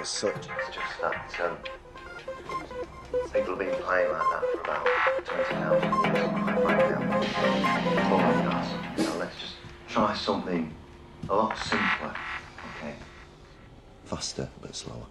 as such. It's just that um, people have been playing like that for about 20,000 years. Quite frankly, I'm let's just try something a lot simpler, okay? Faster but slower.